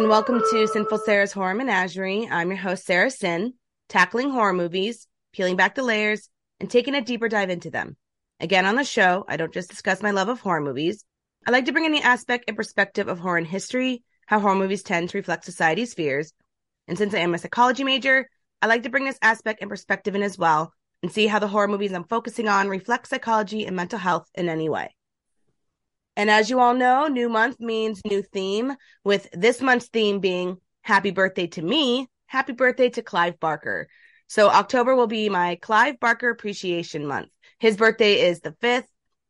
and welcome to Sinful Sarah's Horror Menagerie. I'm your host, Sarah Sin, tackling horror movies, peeling back the layers, and taking a deeper dive into them. Again, on the show, I don't just discuss my love of horror movies. I like to bring in the aspect and perspective of horror and history, how horror movies tend to reflect society's fears. And since I am a psychology major, I like to bring this aspect and perspective in as well and see how the horror movies I'm focusing on reflect psychology and mental health in any way. And as you all know, new month means new theme, with this month's theme being Happy Birthday to Me, Happy Birthday to Clive Barker. So October will be my Clive Barker Appreciation Month. His birthday is the 5th.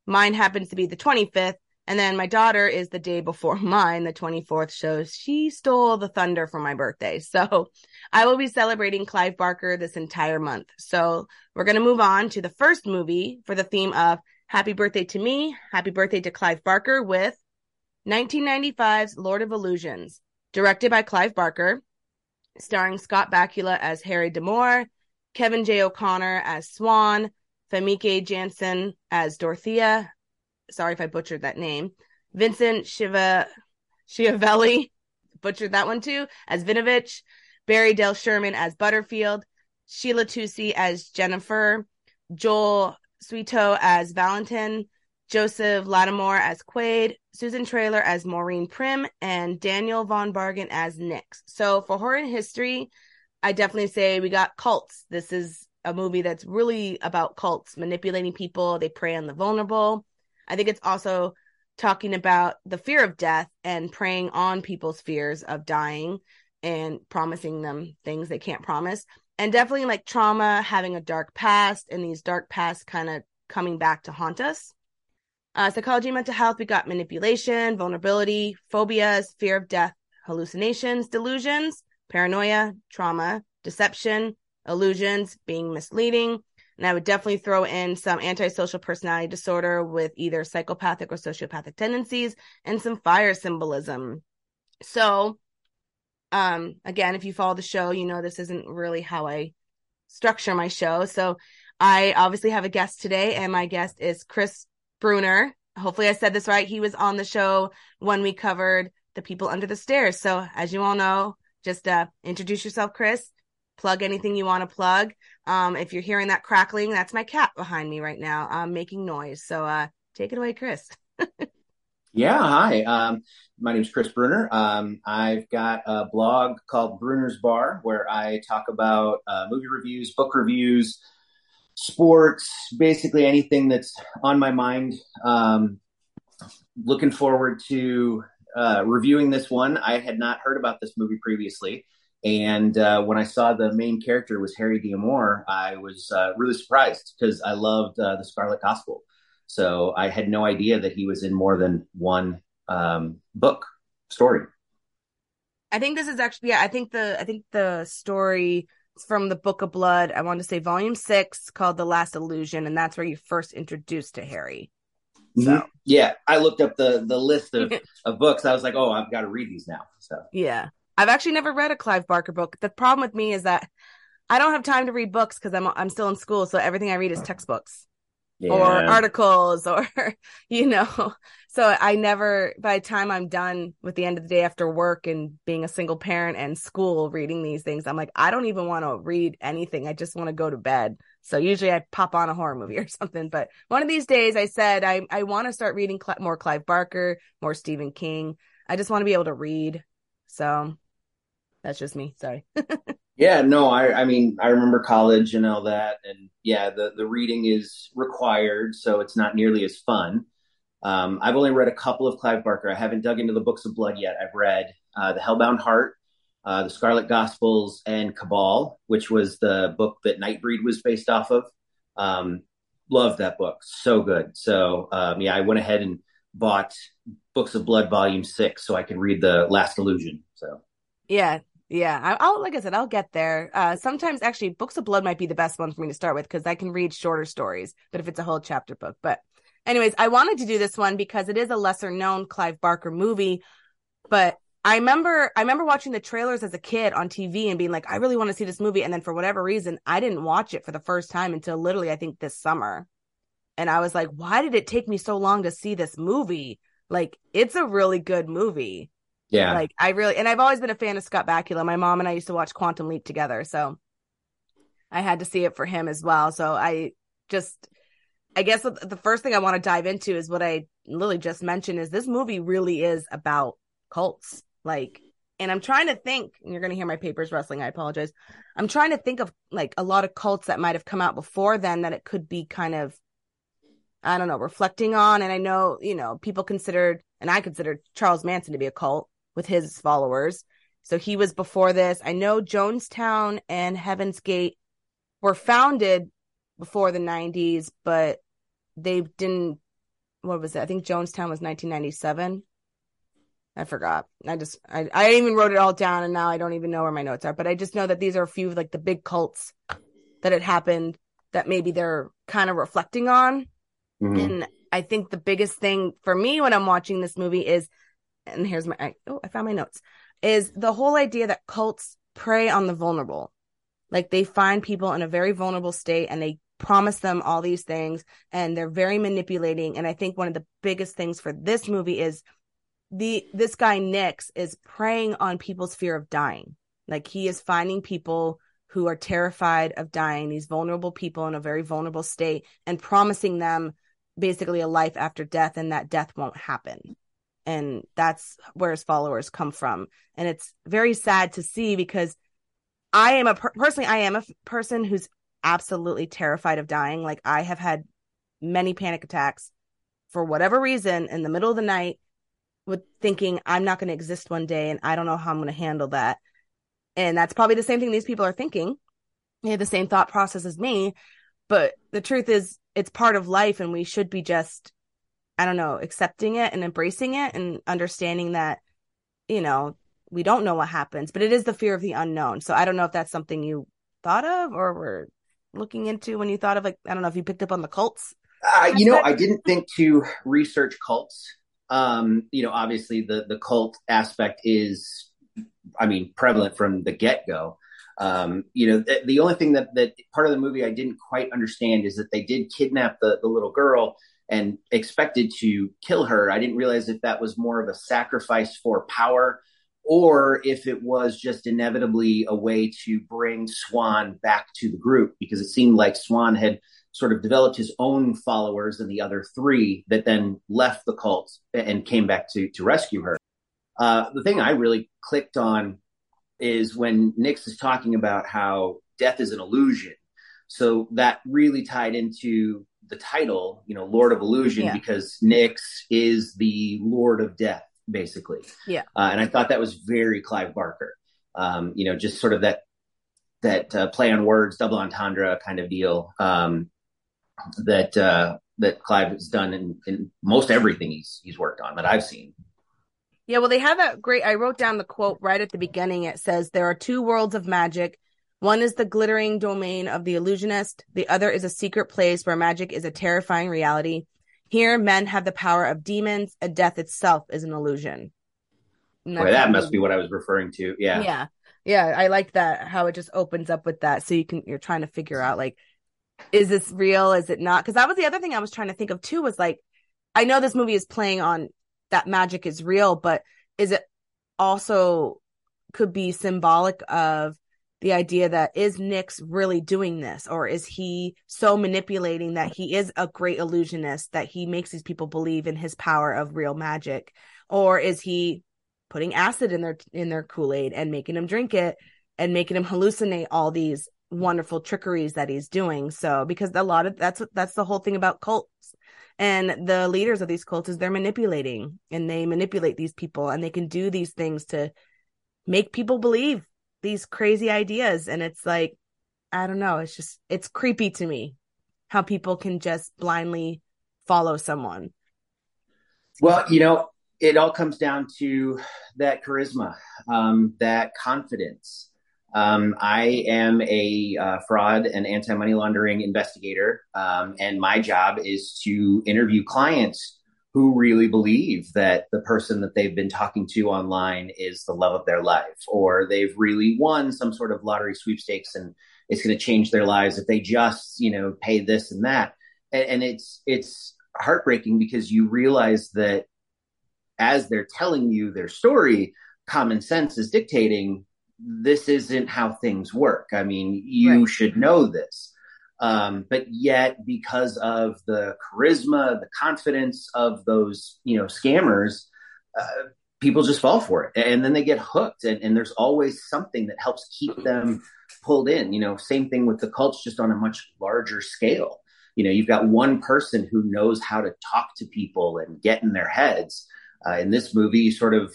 Mine happens to be the 25th. And then my daughter is the day before mine, the 24th, shows she stole the thunder for my birthday. So I will be celebrating Clive Barker this entire month. So we're going to move on to the first movie for the theme of Happy Birthday to Me, Happy Birthday to Clive Barker with 1995's Lord of Illusions, directed by Clive Barker, starring Scott Bakula as Harry D'Amour, Kevin J. O'Connor as Swan, Famke Janssen as Dorothea. Sorry if I butchered that name. Vincent Shiva Schiavelli, butchered that one too, as Vinovich. Barry Del Sherman as Butterfield. Sheila Tousey as Jennifer. Joel Swetow as Valentin. Joseph Latimore as Quaid, Susan Traylor as Maureen Prim, and Daniel Von Bargen as Nix. So for horror history, I definitely say we got cults. This is a movie that's really about cults manipulating people. They prey on the vulnerable. I think it's also talking about the fear of death and preying on people's fears of dying and promising them things they can't promise. And definitely like trauma, having a dark past, and these dark past kind of coming back to haunt us. Uh, psychology, mental health, we got manipulation, vulnerability, phobias, fear of death, hallucinations, delusions, paranoia, trauma, deception, illusions, being misleading. And I would definitely throw in some antisocial personality disorder with either psychopathic or sociopathic tendencies and some fire symbolism. So, um, again, if you follow the show, you know this isn't really how I structure my show. So I obviously have a guest today, and my guest is Chris Brunner. Hopefully, I said this right. He was on the show when we covered the people under the stairs. So, as you all know, just uh, introduce yourself, Chris. Plug anything you want to plug. Um, if you're hearing that crackling, that's my cat behind me right now, um, making noise. So, uh, take it away, Chris. yeah, hi. Um, my name is Chris Brunner. Um, I've got a blog called Brunner's Bar where I talk about uh, movie reviews, book reviews, sports, basically anything that's on my mind. Um, looking forward to uh, reviewing this one. I had not heard about this movie previously. And uh, when I saw the main character was Harry D'Amour, I was uh, really surprised because I loved uh, the Scarlet Gospel. So I had no idea that he was in more than one um, book story. I think this is actually yeah. I think the I think the story from the Book of Blood. I want to say volume six called The Last Illusion, and that's where you first introduced to Harry. Mm-hmm. So yeah, I looked up the the list of, of books. I was like, oh, I've got to read these now. So yeah, I've actually never read a Clive Barker book. The problem with me is that I don't have time to read books because I'm I'm still in school, so everything I read is textbooks yeah. or articles or you know. So i never by the time i'm done with the end of the day after work and being a single parent and school reading these things i'm like i don't even want to read anything. I just want to go to bed. So usually i pop on a horror movie or something. But one of these days i said i, I want to start reading Cl- more clive barker more stephen king. I just want to be able to read. So that's just me. Sorry Yeah, no, I I mean I remember college and all that, and yeah, the the reading is required, so it's not nearly as fun. Um, I've only read a couple of Clive Barker. I haven't dug into the Books of Blood yet. I've read uh, the Hellbound Heart, uh, the Scarlet Gospels, and Cabal, which was the book that Nightbreed was based off of. Um, loved that book, so good. So um, yeah, I went ahead and bought Books of Blood Volume Six so I could read the Last Illusion. So yeah, yeah, I, will like I said, I'll get there. Uh, sometimes actually, Books of Blood might be the best one for me to start with because I can read shorter stories. But if it's a whole chapter book, but anyways, I wanted to do this one because it is a lesser known Clive Barker movie. But I remember, I remember watching the trailers as a kid on TV and being like, I really want to see this movie. And then for whatever reason, I didn't watch it for the first time until literally I think this summer. And I was like, why did it take me so long to see this movie? Like, it's a really good movie. Yeah. Like I really, and I've always been a fan of Scott Bakula. My mom and I used to watch Quantum Leap together. So I had to see it for him as well. So I just, I guess the first thing I want to dive into is what I literally just mentioned is this movie really is about cults. Like, and I'm trying to think, and you're going to hear my papers rustling. I apologize. I'm trying to think of like a lot of cults that might have come out before then that it could be kind of, I don't know, reflecting on. And I know, you know, people considered, and I considered Charles Manson to be a cult with his followers. So he was before this. I know Jonestown and Heaven's Gate were founded before the 90s, but they didn't. What was it? I think Jonestown was 1997. I forgot. I just I, I even wrote it all down and now I don't even know where my notes are. But I just know that these are a few of like the big cults that had happened that maybe they're kind of reflecting on. Mm-hmm. And I think the biggest thing for me when I'm watching this movie is, and here's my I, oh I found my notes, is the whole idea that cults prey on the vulnerable. Like they find people in a very vulnerable state and they promise them all these things and they're very manipulating. And I think one of the biggest things for this movie is the this guy Nix is preying on people's fear of dying. Like he is finding people who are terrified of dying, these vulnerable people in a very vulnerable state, and promising them basically a life after death and that death won't happen. And that's where his followers come from. And it's very sad to see because I am a per- personally, I am a f- person who's absolutely terrified of dying. Like I have had many panic attacks for whatever reason in the middle of the night with thinking I'm not going to exist one day and I don't know how I'm going to handle that. And that's probably the same thing these people are thinking. They have the same thought process as me. But the truth is, it's part of life and we should be just, I don't know, accepting it and embracing it and understanding that, you know, we don't know what happens, but it is the fear of the unknown. So I don't know if that's something you thought of or were looking into when you thought of like, I don't know if you picked up on the cults. Uh, you know, I didn't think to research cults um, you know, obviously the the cult aspect is, I mean, prevalent from the get go. Um, you know, the, the, only thing that that part of the movie I didn't quite understand is that they did kidnap the the little girl and expected to kill her. I didn't realize if that was more of a sacrifice for power or if it was just inevitably a way to bring Swan back to the group because it seemed like Swan had sort of developed his own followers and the other three that then left the cult and came back to to rescue her. Uh, the thing I really clicked on is when Nix is talking about how death is an illusion. So that really tied into the title, you know, Lord of Illusion, yeah. because Nix is the Lord of Death, basically. Yeah. Uh, and I thought that was very Clive Barker. Um, you know, just sort of that that uh, play on words, double entendre kind of deal. Um, that uh, that Clive has done in, in most everything he's he's worked on that I've seen. Yeah, well, they have that great. I wrote down the quote right at the beginning. It says, There are two worlds of magic. One is the glittering domain of the illusionist, the other is a secret place where magic is a terrifying reality. Here, men have the power of demons, and death itself is an illusion. Boy, that must be what I was referring to. Yeah. Yeah. Yeah. I like that, how it just opens up with that. So you can, you're trying to figure out, like, is this real? Is it not? Because that was the other thing I was trying to think of too was like, I know this movie is playing on that magic is real, but is it also could be symbolic of the idea that is Nix really doing this or is he so manipulating that he is a great illusionist that he makes these people believe in his power of real magic or is he putting acid in their in their Kool-Aid and making them drink it and making them hallucinate all these wonderful trickeries that he's doing. So because a lot of that's that's the whole thing about cults. And the leaders of these cults is they're manipulating and they manipulate these people and they can do these things to make people believe these crazy ideas. And it's like, I don't know, it's just it's creepy to me how people can just blindly follow someone. Well, you know, it all comes down to that charisma, um, that confidence um, I am a uh, fraud and anti money laundering investigator, um, and my job is to interview clients who really believe that the person that they've been talking to online is the love of their life, or they've really won some sort of lottery sweepstakes and it's going to change their lives if they just, you know, pay this and that. And, and it's it's heartbreaking because you realize that as they're telling you their story, common sense is dictating this isn't how things work. I mean, you Right. should know this. Um, but yet, because of the charisma, the confidence of those, you know, scammers, uh, people just fall for it, and then they get hooked. And, and there's always something that helps keep them pulled in. You know, same thing with the cults, just on a much larger scale. You know, you've got one person who knows how to talk to people and get in their heads. Uh, in this movie, sort of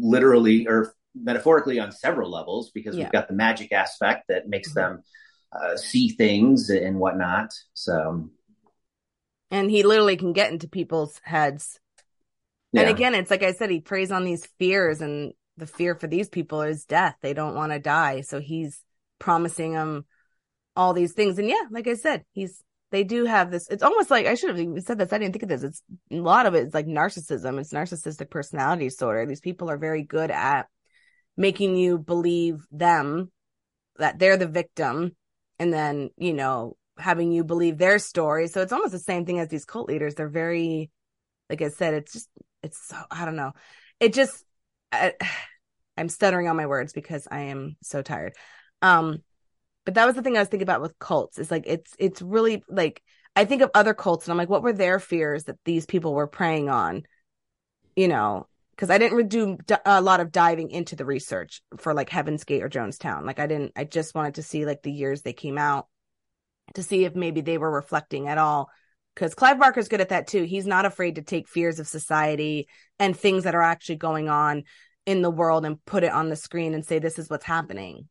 literally or metaphorically on several levels, because Yeah. we've got the magic aspect that makes them uh, see things and whatnot. So, And he literally can get into people's heads. yeah. And again, it's like I said, he preys on these fears, and the fear for these people is death. They don't want to die. So he's promising them all these things. And yeah, like I said, he's they do have this. It's almost like I should have said this. I didn't think of this. It's a lot of it is like narcissism. It's narcissistic personality disorder. These people are very good at making you believe them that they're the victim and then, you know, having you believe their story. So it's almost the same thing as these cult leaders. They're very, like I said, it's just, it's so, I don't know. It just, I, I'm stuttering on my words because I am so tired. Um, but that was the thing I was thinking about with cults. Is like it's it's really like I think of other cults and I'm like, what were their fears that these people were preying on? You know, because I didn't do a lot of diving into the research for like Heaven's Gate or Jonestown. Like I didn't. I just wanted to see like the years they came out to see if maybe they were reflecting at all. Because Clive Barker's good at that too. He's not afraid to take fears of society and things that are actually going on in the world and put it on the screen and say this is what's happening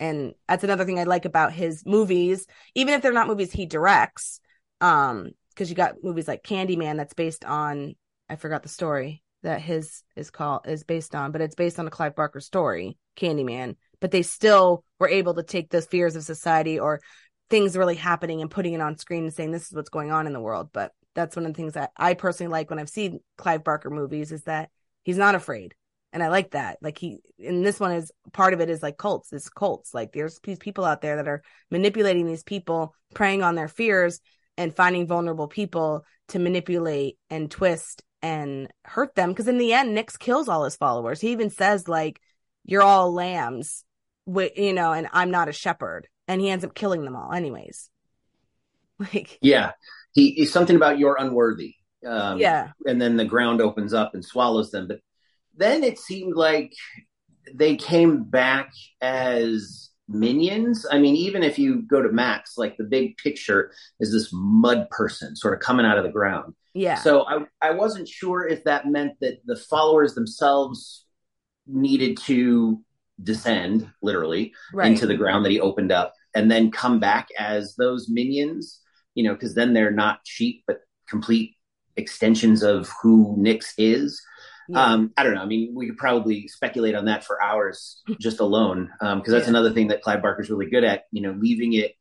and that's another thing I like about his movies, even if they're not movies he directs. Um, because you got movies like Candyman that's based on I forgot the story that his is called is based on, but it's based on a Clive Barker story, Candyman. But they still were able to take those fears of society or things really happening and putting it on screen and saying this is what's going on in the world. But that's one of the things that I personally like when I've seen Clive Barker movies is that he's not afraid and I like that. Like he, and this one is part of it is like cults. It's cults. Like there's these people out there that are manipulating these people, preying on their fears, and finding vulnerable people to manipulate and twist and hurt them. Because in the end, Nix kills all his followers. He even says like, "You're all lambs," you know, and I'm not a shepherd. And he ends up killing them all, anyways. Like, yeah, he is something about you're unworthy. Um, yeah, and then the ground opens up and swallows them. But then it seemed like they came back as minions. I mean, even if you go to Max, like the big picture is this mud person sort of coming out of the ground. yeah, So I, I wasn't sure if that meant that the followers themselves needed to descend literally right. into the ground that he opened up and then come back as those minions, you know, because then they're not cheap, but complete extensions of who Nix is. Yeah. Um, I don't know. I mean, we could probably speculate on that for hours just alone, because that's Yeah. another thing that Clive Barker's really good at. You know, leaving it,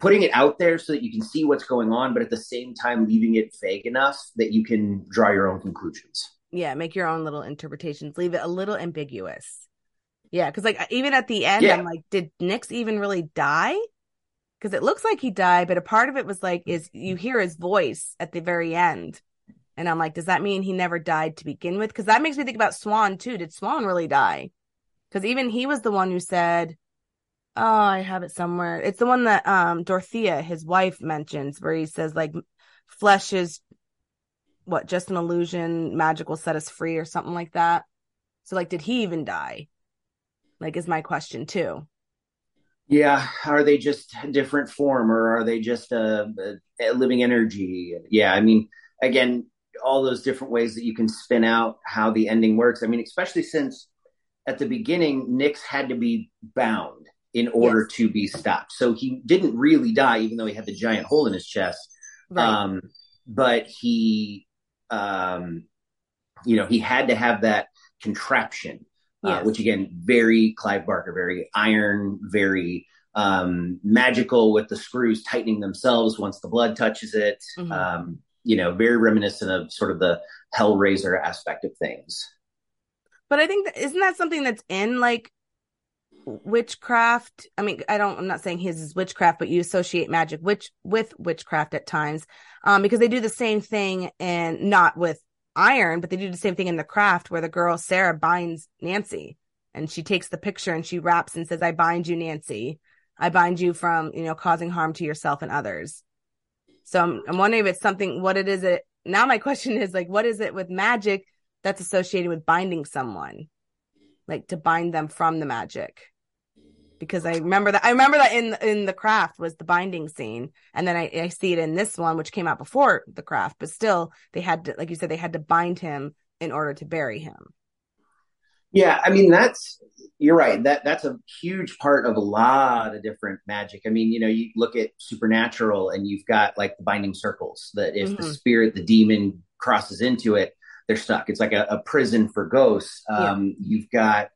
putting it out there so that you can see what's going on, but at the same time leaving it vague enough that you can draw your own conclusions. yeah make your own little interpretations leave it a little ambiguous yeah because like even at the end Yeah. i'm like did Nix even really die because it looks like he died but a part of it was like is you hear his voice at the very end and i'm like does that mean he never died to begin with? Because that makes me think about swan too. Did swan really die? Because even he was the one who said oh i have it somewhere. It's the one that um dorothea his wife mentions where he says like flesh is what just an illusion. Magic will set us free or something like that. So like did he even die? Like is my question too. Yeah, are they just a different form, or are they just a, a, a living energy? Yeah, I mean, again, all those different ways that you can spin out how the ending works. I mean, especially since at the beginning, Nix had to be bound in order Yes. to be stopped. So he didn't really die, even though he had the giant hole in his chest. right Um, but he, um, you know, he had to have that contraption, uh, which again, very Clive Barker, very iron, very um, magical with the screws tightening themselves once the blood touches it. Mhm. You know, very reminiscent of sort of the Hellraiser aspect of things. but i think that isn't that something that's in like witchcraft i mean i don't i'm not saying his is witchcraft but you associate magic witch with witchcraft at times um because they do the same thing and not with iron, but they do the same thing in the craft where the girl Sarah binds Nancy and she takes the picture and she wraps and says, I bind you, Nancy. I bind you from, you know, causing harm to yourself and others. So I'm, I'm wondering if it's something, what it is it now my question is like, what is it with magic that's associated with binding someone? Like to bind them from the magic. Because I remember that I remember that in in the craft was the binding scene, and then I, I see it in this one, which came out before the craft, but still they had to, like you said, they had to bind him in order to bury him. Yeah, I mean that's you're right. That that's a huge part of a lot of different magic. I mean, you know, you look at supernatural and you've got like the binding circles that if mm-hmm. the spirit, the demon crosses into it, they're stuck. It's like a, a prison for ghosts. Um, yeah. You've got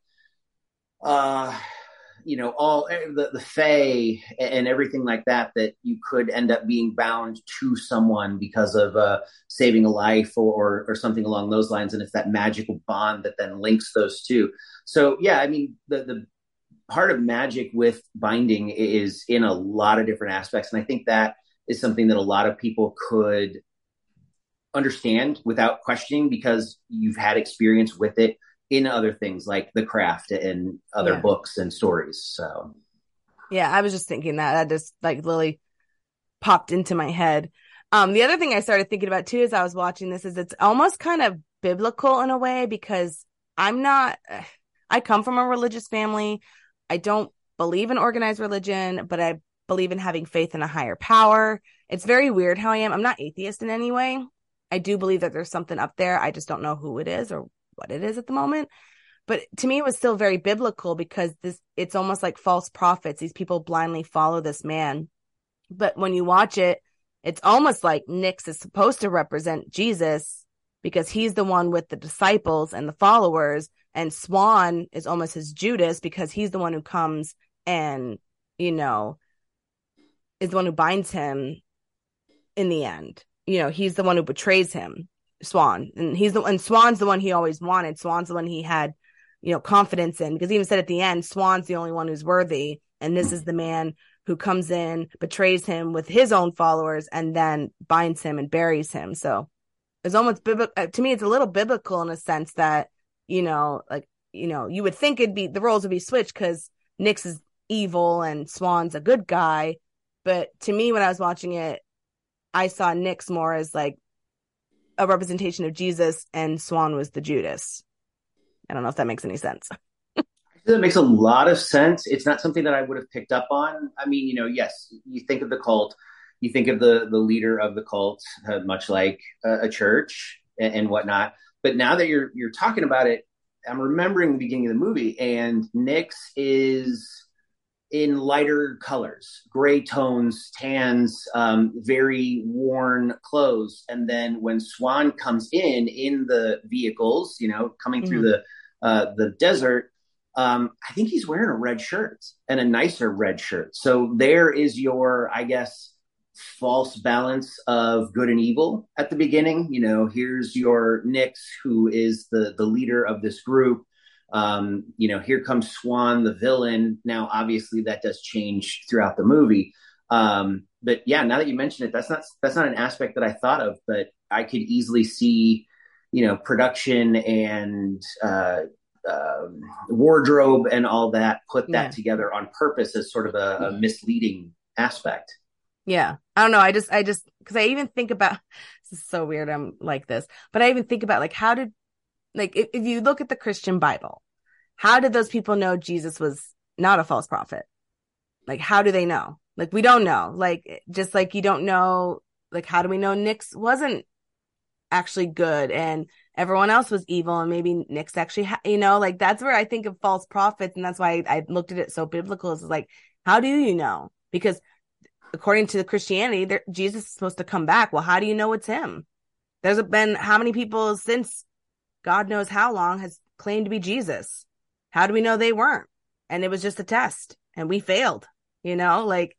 uh you know all eh, the the fae and everything like that that you could end up being bound to someone because of uh, saving a life or or something along those lines and it's that magical bond that then links those two. So yeah i mean the the part of magic with binding is in a lot of different aspects and i think that is something that a lot of people could understand without questioning because you've had experience with it in other things like the craft and other yeah. books and stories. So, yeah, I was just thinking that that just like literally popped into my head. Um, the other thing I started thinking about too as I was watching this is it's almost kind of biblical in a way because I'm not, I come from a religious family. I don't believe in organized religion, but I believe in having faith in a higher power. It's very weird how I am. I'm not atheist in any way. I do believe that there's something up there. I just don't know who it is or what it is at the moment. But to me, it was still very biblical because this, it's almost like false prophets. These people blindly follow this man. But when you watch it, it's almost like Nix is supposed to represent Jesus because he's the one with the disciples and the followers. And Swan is almost his Judas because he's the one who comes and, you know, is the one who binds him in the end. You know, he's the one who betrays him. Swan, and he's the and Swan's the one he always wanted. Swan's the one he had, you know, confidence in because he even said at the end, Swan's the only one who's worthy, and this is the man who comes in, betrays him with his own followers, and then binds him and buries him. So it's almost biblical uh, to me. It's a little biblical in a sense that you know, like you know, you would think it'd be the roles would be switched because Nix is evil and Swan's a good guy, but to me, when I was watching it, I saw Nix more as like a representation of Jesus and Swan was the Judas. I don't know if that makes any sense. that makes a lot of sense. It's not something that I would have picked up on. I mean, you know, yes, you think of the cult, you think of the the leader of the cult, uh, much like a, a church and, and, whatnot. But now that you're you're talking about it, I'm remembering the beginning of the movie, and Nix is in lighter colors, gray tones, tans, um, very worn clothes. And then when Swan comes in in the vehicles, you know, coming mm-hmm. through the uh, the desert, um, I think he's wearing a red shirt and a nicer red shirt. So there is your, I guess, false balance of good and evil at the beginning. You know, here's your Nix, who is the the leader of this group um, you know, here comes Swan, the villain. Now, obviously, that does change throughout the movie. Um, but yeah, now that you mention it, that's not that's not an aspect that I thought of, but I could easily see, you know, production and uh, uh, wardrobe and all that put that yeah. together on purpose as sort of a, a misleading aspect. Yeah. I don't know. I just, I just, cause I even think about, this is so weird. I'm like this, but I even think about like, how did like if, if you look at the Christian Bible, how did those people know Jesus was not a false prophet? Like, how do they know? Like, we don't know. Like, just like you don't know, like, how do we know Nix wasn't actually good and everyone else was evil and maybe Nix actually, ha- you know, like that's where I think of false prophets. And that's why I, I looked at it so biblical. Is like, how do you know? Because according to the Christianity, Jesus is supposed to come back. Well, how do you know it's him? There's been how many people since God knows how long has claimed to be Jesus. How do we know they weren't? And it was just a test and we failed, you know, like,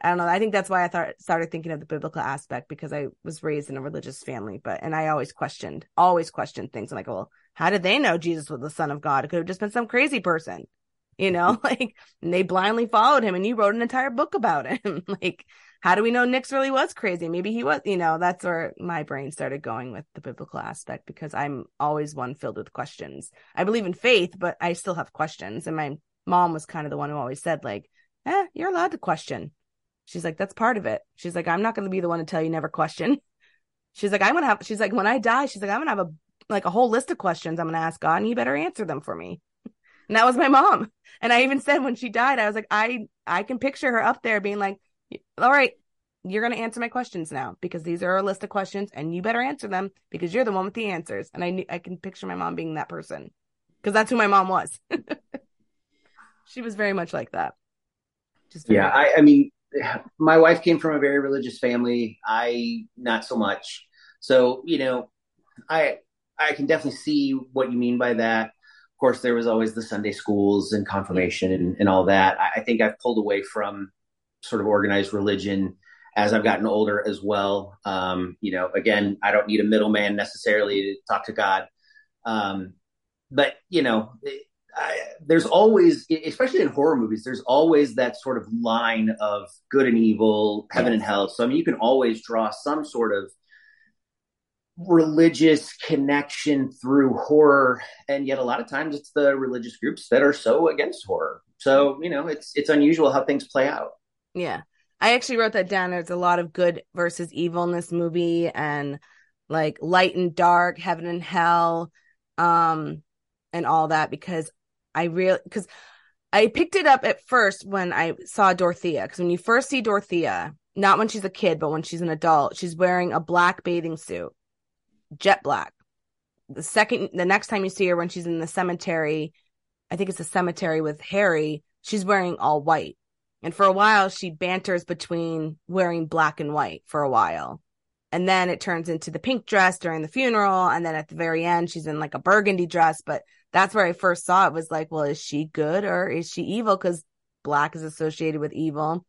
I don't know. I think that's why I thought, started thinking of the biblical aspect because I was raised in a religious family, but, and I always questioned, always questioned things. I'm like, well, how did they know Jesus was the son of God? It could have just been some crazy person, you know, like, and they blindly followed him and you wrote an entire book about him. like, how do we know Nix really was crazy? Maybe he was, you know, that's where my brain started going with the biblical aspect because I'm always one filled with questions. I believe in faith, but I still have questions. And my mom was kind of the one who always said, like, eh, you're allowed to question. She's like, that's part of it. She's like, I'm not going to be the one to tell you never question. She's like, I'm going to have, she's like, when I die, she's like, I'm going to have a, like a whole list of questions I'm going to ask God and you better answer them for me. And that was my mom. And I even said when she died, I was like, I, I can picture her up there being like, all right, you're going to answer my questions now because these are a list of questions and you better answer them because you're the one with the answers. And I knew, I can picture my mom being that person because that's who my mom was. she was very much like that. Just yeah. I, I mean, my wife came from a very religious family. I not so much. So, you know, I, I can definitely see what you mean by that. Of course, there was always the Sunday schools and confirmation and, and all that. I, I think I've pulled away from sort of organized religion as I've gotten older as well. Um, you know, again, I don't need a middleman necessarily to talk to God. Um, but you know, I, there's always, especially in horror movies, there's always that sort of line of good and evil, heaven and hell. So I mean, you can always draw some sort of religious connection through horror, and yet a lot of times it's the religious groups that are so against horror. So you know, it's it's unusual how things play out. Yeah. I actually wrote that down. There's a lot of good versus evil in this movie and like light and dark, heaven and hell, um, and all that because I really because I picked it up at first when I saw Dorothea. Because when you first see Dorothea, not when she's a kid, but when she's an adult, she's wearing a black bathing suit, jet black. The second, the next time you see her when she's in the cemetery, I think it's a cemetery with Harry, she's wearing all white. And for a while, she banters between wearing black and white for a while. And then it turns into the pink dress during the funeral. And then at the very end, she's in like a burgundy dress. But that's where I first saw it was like, well, is she good or is she evil? Because black is associated with evil.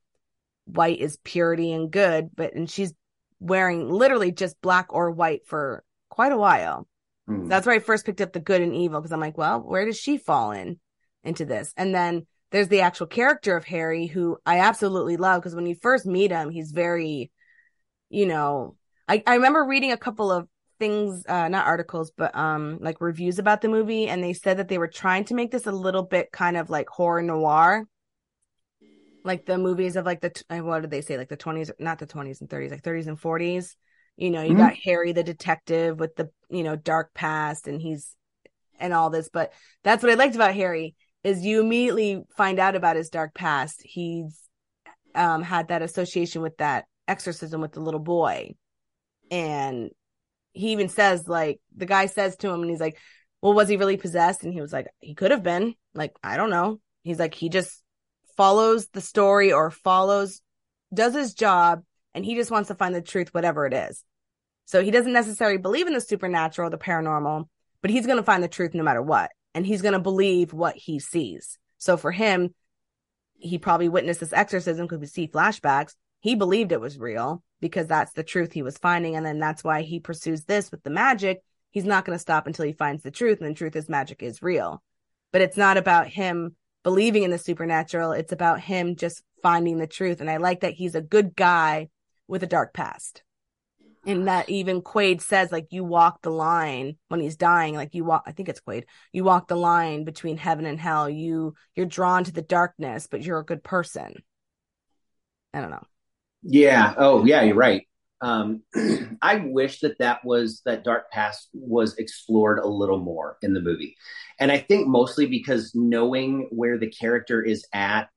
White is purity and good. But, and she's wearing literally just black or white for quite a while. Mm. That's where I first picked up the good and evil because I'm like, well, where does she fall in into this? And then there's the actual character of Harry who I absolutely love because when you first meet him, he's very, you know, I, I remember reading a couple of things, uh, not articles, but um, like reviews about the movie, and they said that they were trying to make this a little bit kind of like horror noir, like the movies of like the uh, what did they say, like the twenties, not the twenties and thirties, like thirties and forties. You know, you mm-hmm. got Harry the detective with the you know dark past, and he's and all this, but that's what I liked about Harry is you immediately find out about his dark past. He's um, had that association with that exorcism with the little boy. And he even says, like, the guy says to him, and he's like, well, was he really possessed? And he was like, he could have been. Like, I don't know. He's like, he just follows the story or follows, does his job, and he just wants to find the truth, whatever it is. So he doesn't necessarily believe in the supernatural, the paranormal, but he's going to find the truth no matter what and he's going to believe what he sees. So for him, he probably witnessed this exorcism because we see flashbacks. He believed it was real because that's the truth he was finding. And then that's why he pursues this with the magic. He's not going to stop until he finds the truth. And the truth is magic is real. But it's not about him believing in the supernatural. It's about him just finding the truth. And I like that he's a good guy with a dark past and that even Quaid says like you walk the line when he's dying like you walk I think it's Quaid you walk the line between heaven and hell. You you're drawn to the darkness but you're a good person. I don't know. Yeah. Oh yeah you're right. Um I wish that that was that dark past was explored a little more in the movie. And I think mostly because knowing where the character is at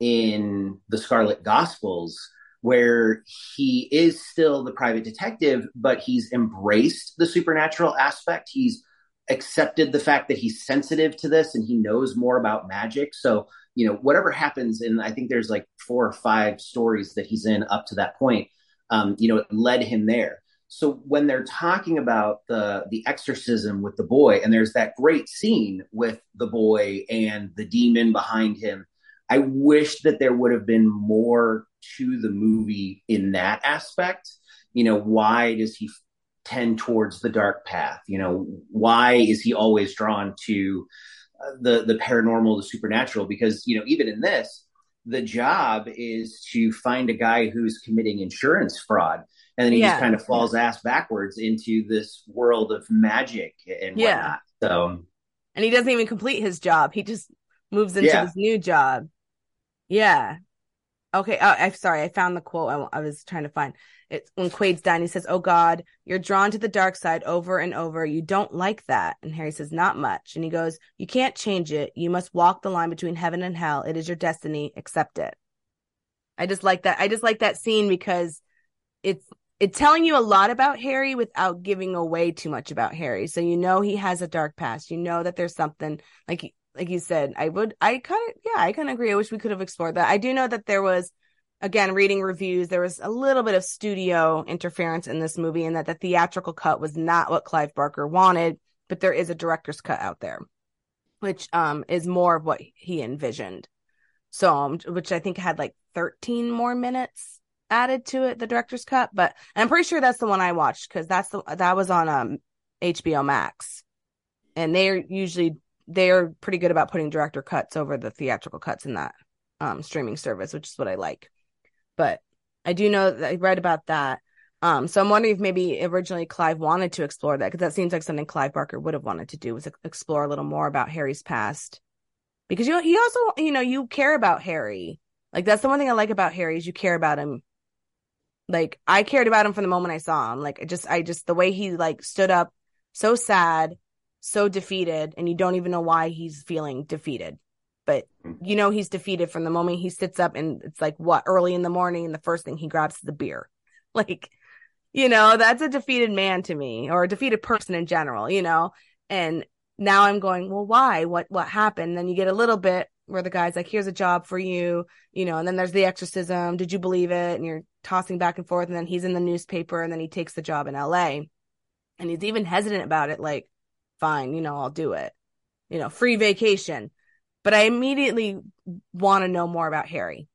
in the Scarlet Gospels where he is still the private detective, but he's embraced the supernatural aspect. He's accepted the fact that he's sensitive to this and he knows more about magic. So, you know, whatever happens, and I think there's like four or five stories that he's in up to that point, um, you know, it led him there. So when they're talking about the the exorcism with the boy, and there's that great scene with the boy and the demon behind him, I wish that there would have been more to the movie in that aspect. You know, why does he tend towards the dark path? You know, why is he always drawn to uh, the the paranormal, the supernatural? Because you know, even in this, the job is to find a guy who's committing insurance fraud. And then he Yeah. just kind of falls ass backwards into this world of magic and Yeah. whatnot. So and he doesn't even complete his job. He just moves into Yeah. this new job. Yeah. Okay. Oh, I'm sorry. I found the quote I, I was trying to find. It's when Quaid's dying. He says, "Oh God, you're drawn to the dark side over and over. You don't like that." And Harry says, "Not much." And he goes, "You can't change it. You must walk the line between heaven and hell. It is your destiny. Accept it." I just like that. I just like that scene because it's it's telling you a lot about Harry without giving away too much about Harry. So you know he has a dark past. You know that there's something like like you said. I would I kind of yeah I kind of agree. I wish we could have explored that. I do know that there was again reading reviews. There was a little bit of studio interference in this movie, and that the theatrical cut was not what Clive Barker wanted. But there is a director's cut out there, which um is more of what he envisioned. So um, which I think had like 13 more minutes added to it the director's cut but i'm pretty sure that's the one i watched because that's the that was on um hbo max and they're usually they're pretty good about putting director cuts over the theatrical cuts in that um streaming service which is what i like. But i do know that i read about that. Um so i'm wondering if maybe originally clive wanted to explore that because that seems like something clive barker would have wanted to do was explore a little more about harry's past. Because you he also you know you care about harry. Like that's the one thing i like about harry is you care about him. Like I cared about him from the moment I saw him. Like I just I just the way he like stood up so sad, so defeated, and you don't even know why he's feeling defeated. But hmm. you know he's defeated from the moment he sits up and it's like what early in the morning and the first thing he grabs is the beer. Like, you know, that's a defeated man to me, or a defeated person in general, you know? And now I'm going, well, why? What what happened? Then you get a little bit where the guy's like, here's a job for you, you know, and then there's the exorcism. Did you believe it? And you're tossing back and forth. And then he's in the newspaper and then he takes the job in LA. And he's even hesitant about it, like, fine, you know, I'll do it. You know, free vacation. But I immediately want to know more about Harry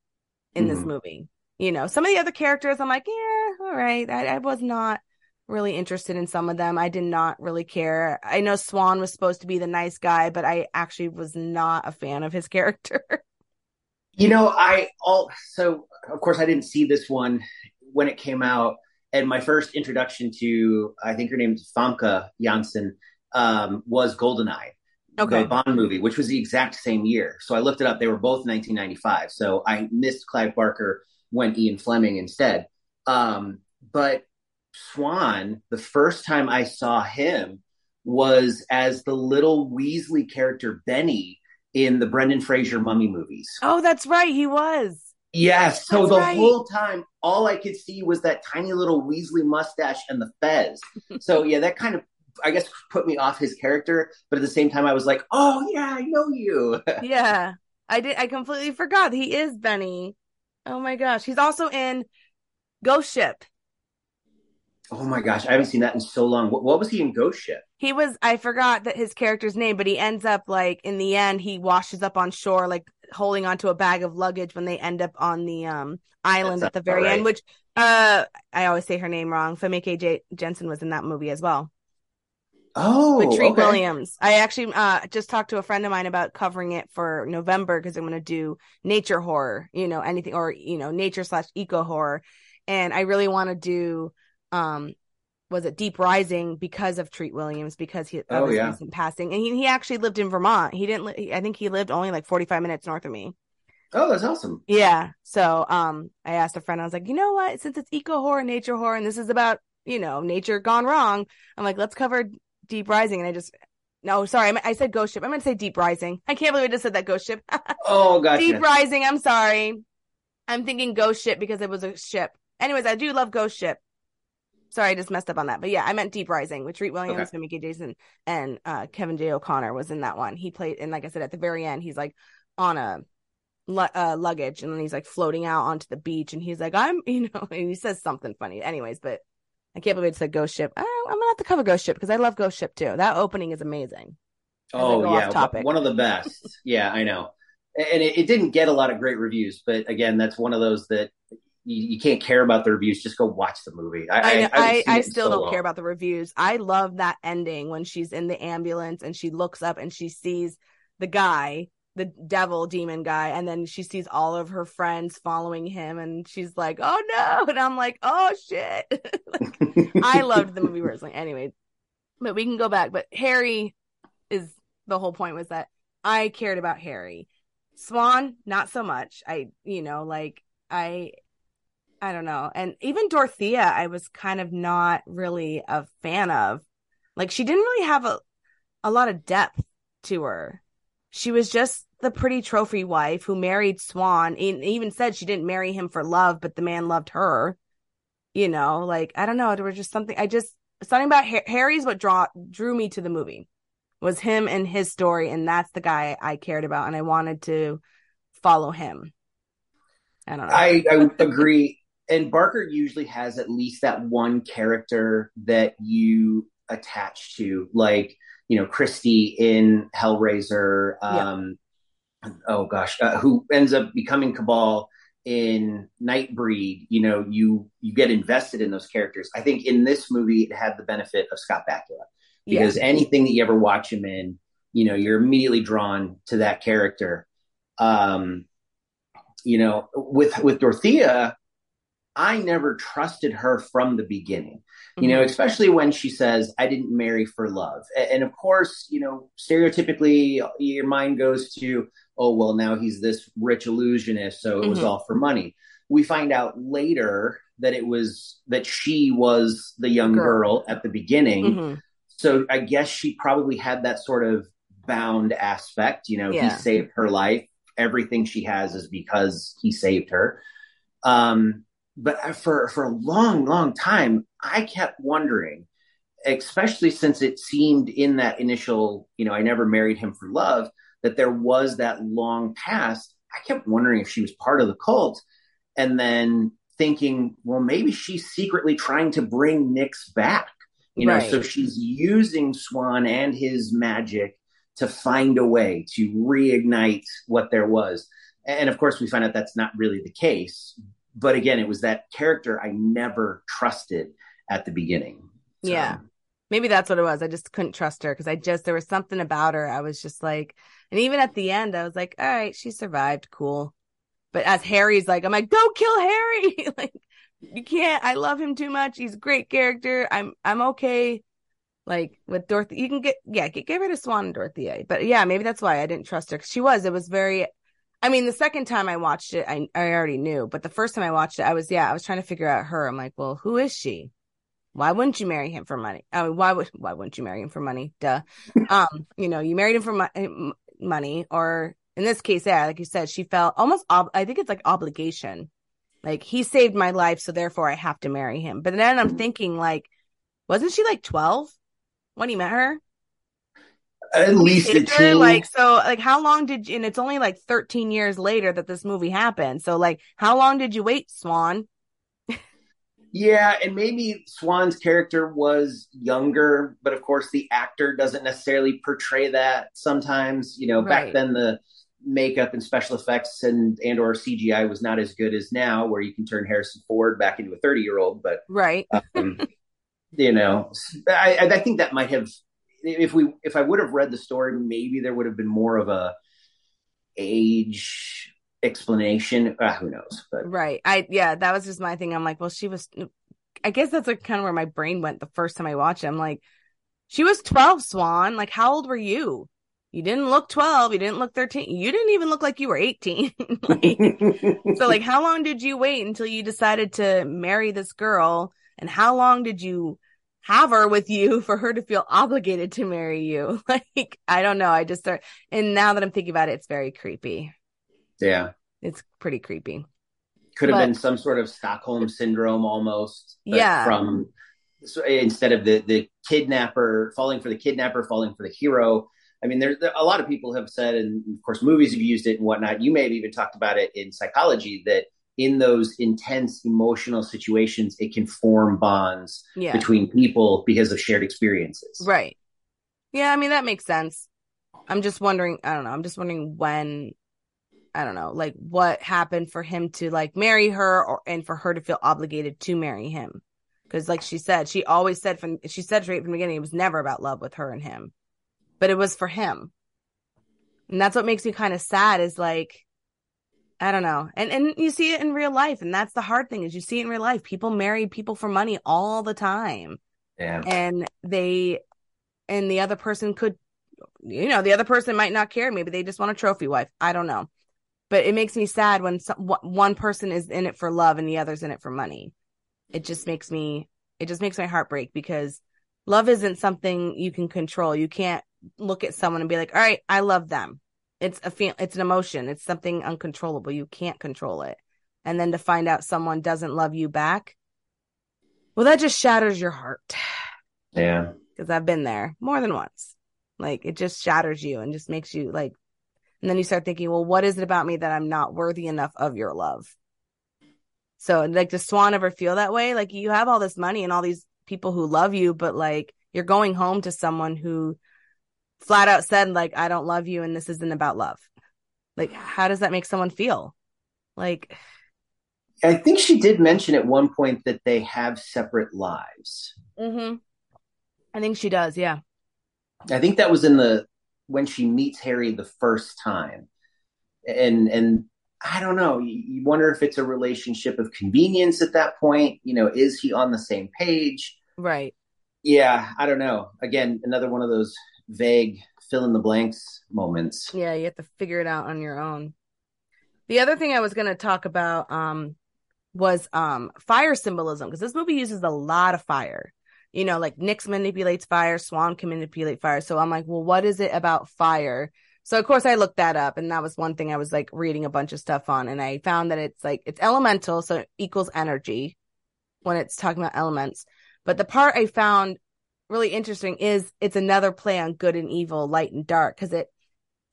in this Mhm. movie. You know, some of the other characters, I'm like, yeah, all right. I, I was not really interested in some of them. I did not really care. I know Swan was supposed to be the nice guy, but I actually was not a fan of his character. You know, I all so of course I didn't see this one when it came out, and my first introduction to I think her name's Famke Janssen um, was Goldeneye, Okay. the Bond movie, which was the exact same year. So I looked it up; they were both 1995. So I missed Clive Barker, went Ian Fleming instead. Um, but Swan, the first time I saw him was as the little Weasley character Benny in the Brendan Fraser Mummy movies. oh, that's right. He was. Yes. So That's the right. whole time, all I could see was that tiny little Weasley mustache and the fez. so yeah, that kind of, I guess, put me off his character. But at the same time, I was like, oh yeah, I know you. Yeah. I did. I completely forgot. He is Benny. Oh my gosh. He's also in Ghost Ship. oh my gosh, I haven't seen that in so long. What, what was he in Ghost Ship? He was, I forgot that his character's name, but he ends up like in the end, he washes up on shore, like holding onto a bag of luggage when they end up on the um island at the very about end, which uh I always say her name wrong. Famke J- Jensen was in that movie as well. Oh, with Treat okay. Williams. I actually uh just talked to a friend of mine about covering it for November because I'm going to do nature horror, you know, anything or you know nature slash eco horror, and I really want to do um was it Deep Rising because of Treat Williams because he Oh, yeah. recent passing, and he he actually lived in Vermont. He didn't. Li- I think he lived only like 45 minutes north of me. Oh, that's awesome. Yeah. So um I asked a friend, I was like, you know what? Since it's eco horror, nature horror, and this is about, you know, nature gone wrong, I'm like, let's cover Deep Rising. And I just no, sorry, I, I said Ghost Ship. I meant to say Deep Rising. I can't believe I just said that Ghost Ship. Oh, gotcha. Deep Rising, I'm sorry. I'm thinking Ghost Ship because it was a ship. Anyways, I do love Ghost Ship. Sorry, I just messed up on that. But yeah, I meant Deep Rising with Treat Williams, Okay. Mimiki Jason, and uh, Kevin J. O'Connor was in that one. He played, and like I said, at the very end, he's like on a uh, luggage and then he's like floating out onto the beach and he's like, I'm, you know, and he says something funny. Anyways, but I can't believe it's said Ghost Ship. I'm gonna have to cover Ghost Ship because I love Ghost Ship too. That opening is amazing. Oh yeah, one of the best. yeah, I know. And it, it didn't get a lot of great reviews, but again, that's one of those that you, you can't care about the reviews. Just go watch the movie. I I I, I still so don't long. care about the reviews. I love that ending when she's in the ambulance and she looks up and she sees the guy the devil demon guy and then she sees all of her friends following him and she's like oh no and i'm like oh shit. Like, i loved the movie personally. Anyway but we can go back but harry is the whole point was that i cared about harry. Swann not so much. I you know like i i don't know. And even dorothea i was kind of not really a fan of. Like she didn't really have a a lot of depth to her she was just the pretty trophy wife who married Swann and even said she didn't marry him for love, but the man loved her. You know, like I don't know, there was just something I just something about Harry's what draw drew me to the movie was him and his story, and that's the guy I cared about, and I wanted to follow him. I don't know. I, I agree. And Barker usually has at least that one character that you attach to, like you know Christy in Hellraiser. Um, yeah. Oh gosh, uh, who ends up becoming Cabal in Nightbreed? You know, you you get invested in those characters. I think in this movie it had the benefit of Scott Bakula because yeah. anything that you ever watch him in, you know, you're immediately drawn to that character. Um, you know, with with Dorothea, I never trusted her from the beginning, you mm-hmm. know, especially when she says, I didn't marry for love. And of course, you know, stereotypically, your mind goes to, oh, well, now he's this rich illusionist, so it mm-hmm. was all for money. We find out later that it was that she was the young girl, girl at the beginning. Mm-hmm. So I guess she probably had that sort of bound aspect, you know, yeah. he saved her life. Everything she has is because he saved her. Um, but for for a long, long time, I kept wondering, especially since it seemed in that initial, you know, I never married him for love, that there was that long past. I kept wondering if she was part of the cult, and then thinking, well, maybe she's secretly trying to bring Nix back. You know, right. so she's using Swann and his magic to find a way to reignite what there was. And of course, we find out that's not really the case but again, it was that character I never trusted at the beginning. So. Yeah. Maybe that's what it was. I just couldn't trust her because I just, there was something about her. I was just like, and even at the end, I was like, all right, she survived. Cool. But as Harry's like, I'm like, don't kill Harry. like, you can't. I love him too much. He's a great character. I'm, I'm okay. Like with Dorothy, you can get, yeah, get, get rid of Swann and Dorothea. But yeah, maybe that's why I didn't trust her because she was, it was very I mean, the second time I watched it, I I already knew, but the first time I watched it, I was yeah, I was trying to figure out her. I'm like, well, who is she? Why wouldn't you marry him for money? I mean, why would why wouldn't you marry him for money? Duh. um, you know, you married him for mo- money, or in this case, yeah, like you said, she felt almost. Ob- I think it's like obligation. Like he saved my life, so therefore I have to marry him. But then I'm thinking, like, wasn't she like 12 when he met her? At least a teen. Like so, like how long did you? And it's only like 13 years later that this movie happened. So like, how long did you wait, Swann? yeah, and maybe Swann's character was younger, but of course the actor doesn't necessarily portray that. Sometimes, you know, right. back then the makeup and special effects and and or CGI was not as good as now, where you can turn Harrison Ford back into a 30 year old. But right. um, you know, I, I think that might have if we if I would have read the story, maybe there would have been more of a age explanation. Uh, who knows? But right, I yeah, that was just my thing. I'm like, well, she was. I guess that's like kind of where my brain went the first time I watched it. I'm like, she was 12, Swann. Like, how old were you? You didn't look 12. You didn't look 13. You didn't even look like you were 18. like, so, like, how long did you wait until you decided to marry this girl? And how long did you have her with you for her to feel obligated to marry you. Like, I don't know. I just start, and now that I'm thinking about it, it's very creepy. Yeah. It's pretty creepy. Could have but, been some sort of Stockholm syndrome almost. Yeah. From so instead of the, the kidnapper falling for the kidnapper, falling for the hero. I mean, there's there, a lot of people have said, and of course, movies have used it and whatnot. You may have even talked about it in psychology that in those intense emotional situations, it can form bonds yeah. between people because of shared experiences. Right. Yeah, I mean that makes sense. I'm just wondering, I don't know, I'm just wondering when I don't know, like what happened for him to like marry her or and for her to feel obligated to marry him. Cuz like she said, she always said from she said straight from the beginning it was never about love with her and him. But it was for him. And that's what makes me kind of sad is like I don't know. And and you see it in real life and that's the hard thing is you see it in real life. People marry people for money all the time. Yeah. And they and the other person could you know, the other person might not care. Maybe they just want a trophy wife. I don't know. But it makes me sad when some, one person is in it for love and the other's in it for money. It just makes me it just makes my heart break because love isn't something you can control. You can't look at someone and be like, "All right, I love them." It's a feel, it's an emotion. It's something uncontrollable. You can't control it. And then to find out someone doesn't love you back, well, that just shatters your heart. Yeah. Because I've been there more than once. Like it just shatters you and just makes you like, and then you start thinking, well, what is it about me that I'm not worthy enough of your love? So, like, does Swann ever feel that way? Like, you have all this money and all these people who love you, but like, you're going home to someone who flat out said like I don't love you and this isn't about love. Like how does that make someone feel? Like I think she did mention at one point that they have separate lives. Mhm. I think she does, yeah. I think that was in the when she meets Harry the first time. And and I don't know, you, you wonder if it's a relationship of convenience at that point, you know, is he on the same page? Right. Yeah, I don't know. Again, another one of those vague fill in the blanks moments. Yeah, you have to figure it out on your own. The other thing I was going to talk about um was um fire symbolism because this movie uses a lot of fire. You know, like Nix manipulates fire, Swann can manipulate fire. So I'm like, well, what is it about fire? So of course I looked that up and that was one thing I was like reading a bunch of stuff on and I found that it's like it's elemental, so it equals energy when it's talking about elements. But the part I found really interesting is it's another play on good and evil, light and dark, because it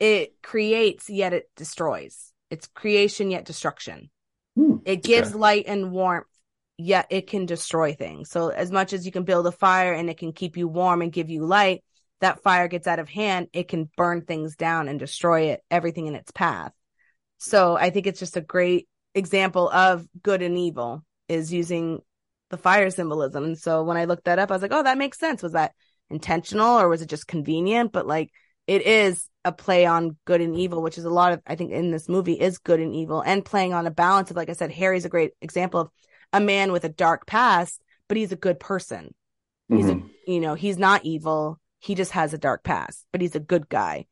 it creates yet it destroys. It's creation yet destruction. Hmm, it gives okay. light and warmth, yet it can destroy things. So as much as you can build a fire and it can keep you warm and give you light, that fire gets out of hand, it can burn things down and destroy it, everything in its path. So I think it's just a great example of good and evil is using the fire symbolism. And so when I looked that up, I was like, oh, that makes sense. Was that intentional or was it just convenient? But like it is a play on good and evil, which is a lot of, I think, in this movie is good and evil and playing on a balance of, like I said, Harry's a great example of a man with a dark past, but he's a good person. He's mm-hmm. a, you know, he's not evil. He just has a dark past, but he's a good guy.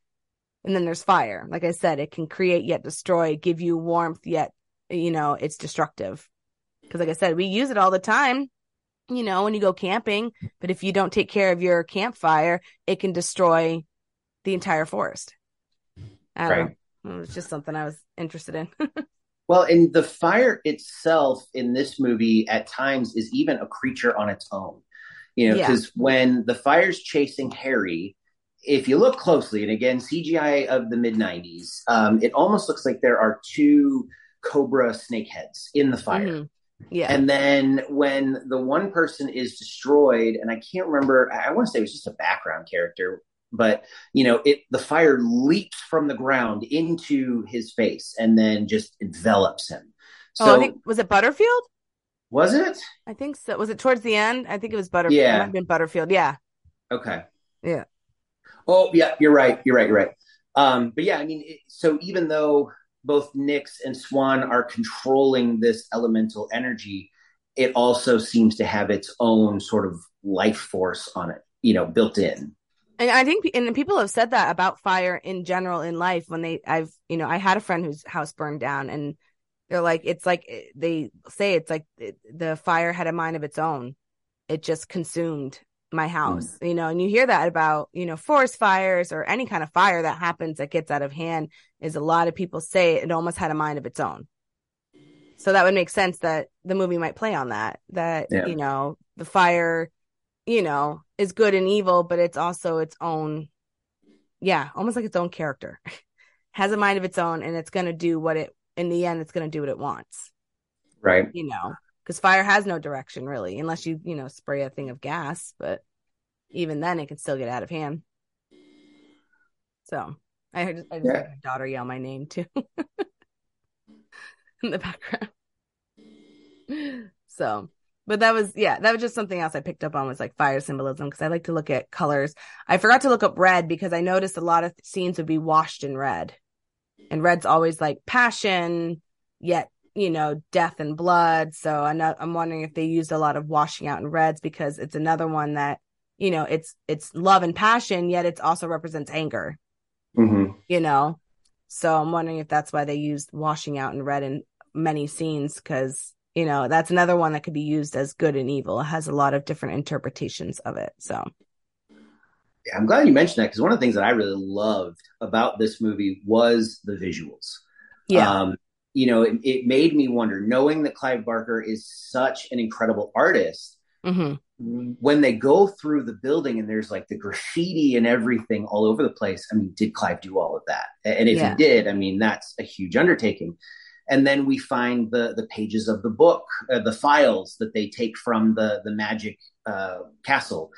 And then there's fire. Like I said, it can create yet destroy, give you warmth yet, you know, it's destructive. Because, like I said, we use it all the time, you know, when you go camping. But if you don't take care of your campfire, it can destroy the entire forest. I don't right. know. It was just something I was interested in. well, and the fire itself in this movie at times is even a creature on its own. You know, because yeah. when the fire's chasing Harry, if you look closely, and again, CGI of the mid 90s, um, it almost looks like there are two cobra snake heads in the fire. Mm-hmm. Yeah. And then when the one person is destroyed, and I can't remember, I want to say it was just a background character, but you know, it the fire leaps from the ground into his face and then just envelops him. So oh, I think was it Butterfield? Was it? I think so. Was it towards the end? I think it was Butterfield. Yeah. It might have been Butterfield. Yeah. Okay. Yeah. Oh, yeah, you're right. You're right. You're right. Um, but yeah, I mean, it, so even though both Nix and Swann are controlling this elemental energy, it also seems to have its own sort of life force on it, you know, built in. And I think, and people have said that about fire in general in life. When they, I've, you know, I had a friend whose house burned down, and they're like, it's like they say it's like the fire had a mind of its own. It just consumed my house, mm. you know, and you hear that about, you know, forest fires or any kind of fire that happens that gets out of hand is a lot of people say it almost had a mind of its own. So that would make sense that the movie might play on that, that, yeah. you know, the fire, you know, is good and evil, but it's also its own, yeah, almost like its own character, has a mind of its own and it's going to do what it, in the end, it's going to do what it wants. Right. You know, because fire has no direction really, unless you you know spray a thing of gas. But even then, it can still get out of hand. So I heard, I just yeah. heard my daughter yell my name too in the background. So, but that was yeah, that was just something else I picked up on was like fire symbolism because I like to look at colors. I forgot to look up red because I noticed a lot of scenes would be washed in red, and red's always like passion, yet you know death and blood. So I'm not, I'm wondering if they used a lot of washing out in reds because it's another one that you know it's it's love and passion, yet it also represents anger. Mm-hmm. You know, so I'm wondering if that's why they used washing out in red in many scenes because you know that's another one that could be used as good and evil. It has a lot of different interpretations of it. So yeah, I'm glad you mentioned that because one of the things that I really loved about this movie was the visuals. yeah, Um, you know, it, it made me wonder, knowing that Clive Barker is such an incredible artist, hmm when they go through the building and there's like the graffiti and everything all over the place. I mean, did Clive do all of that? And if Yeah. he did, I mean, that's a huge undertaking. And then we find the the pages of the book, uh, the files that they take from the the magic uh, castle,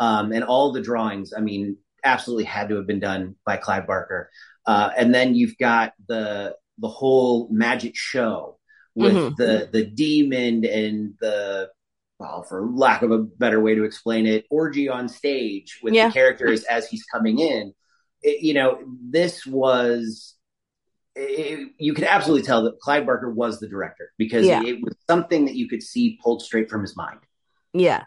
um, and all the drawings. I mean, absolutely had to have been done by Clive Barker. Uh, and then you've got the the whole magic show with Mhm. the the demon and the well, for lack of a better way to explain it, orgy on stage with Yeah. the characters as he's coming in. It- you know, this was. It, you could absolutely tell that Clive Barker was the director because Yeah. it was something that you could see pulled straight from his mind. yeah.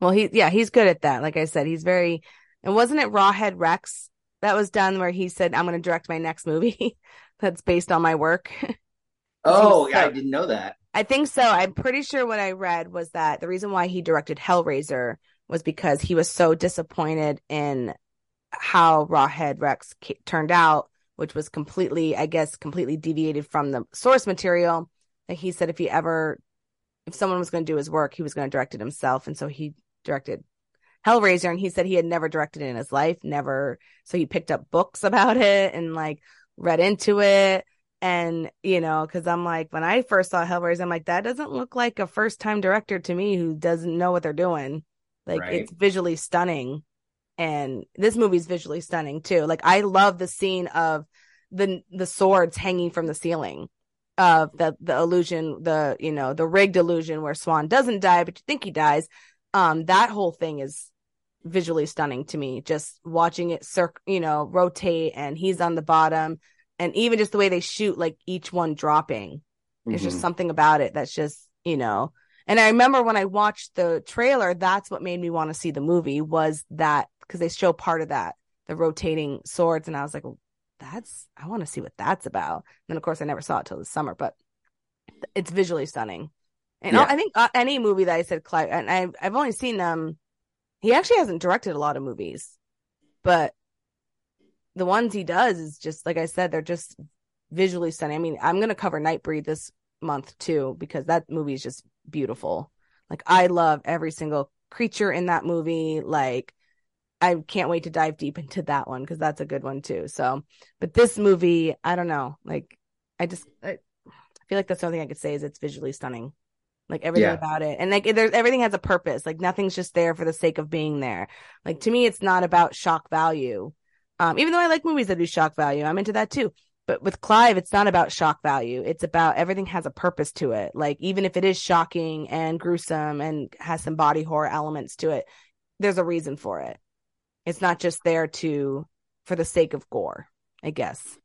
Well, he yeah he's good at that. Like I said, he's very. And wasn't it Rawhead Rex that was done where he said, "I'm going to direct my next movie that's based on my work." Oh, yeah, I didn't know that. I think so. I'm pretty sure what I read was that the reason why he directed Hellraiser was because he was so disappointed in how Rawhead Rex ca- turned out, which was completely, I guess, completely deviated from the source material. That he said if he ever, if someone was going to do his work, he was going to direct it himself, and so he directed Hellraiser. And he said he had never directed it in his life, never. So he picked up books about it and like read into it. And, you know, cause I'm like, when I first saw Hellraiser, I'm like, that doesn't look like a first time director to me who doesn't know what they're doing. Like Right. it's visually stunning. And this movie's visually stunning too. Like I love the scene of the, the swords hanging from the ceiling of the, the illusion, the, you know, the rigged illusion where Swann doesn't die, but you think he dies. Um, that whole thing is visually stunning to me. Just watching it circ, you know, rotate and he's on the bottom and even just the way they shoot like each one dropping there's just Mhm. something about it that's just you know and i remember when i watched the trailer that's what made me want to see the movie was that because they show part of that the rotating swords and i was like well, that's i want to see what that's about and then of course i never saw it till the summer but it's visually stunning and Yeah. i think uh, any movie that i said clive and I've, I've only seen them he actually hasn't directed a lot of movies but the ones he does is just like I said, they're just visually stunning. I mean, I'm gonna cover Nightbreed this month too because that movie is just beautiful. Like I love every single creature in that movie. Like I can't wait to dive deep into that one because that's a good one too. So, but this movie, I don't know. Like I just I, feel like that's the only thing I could say is it's visually stunning. Like everything Yeah. about it, and like there's everything has a purpose. Like nothing's just there for the sake of being there. Like to me, it's not about shock value. Um, even though I like movies that do shock value, I'm into that too. But with Clive, it's not about shock value. It's about everything has a purpose to it. Like even if it is shocking and gruesome and has some body horror elements to it, there's a reason for it. It's not just there to for the sake of gore, I guess.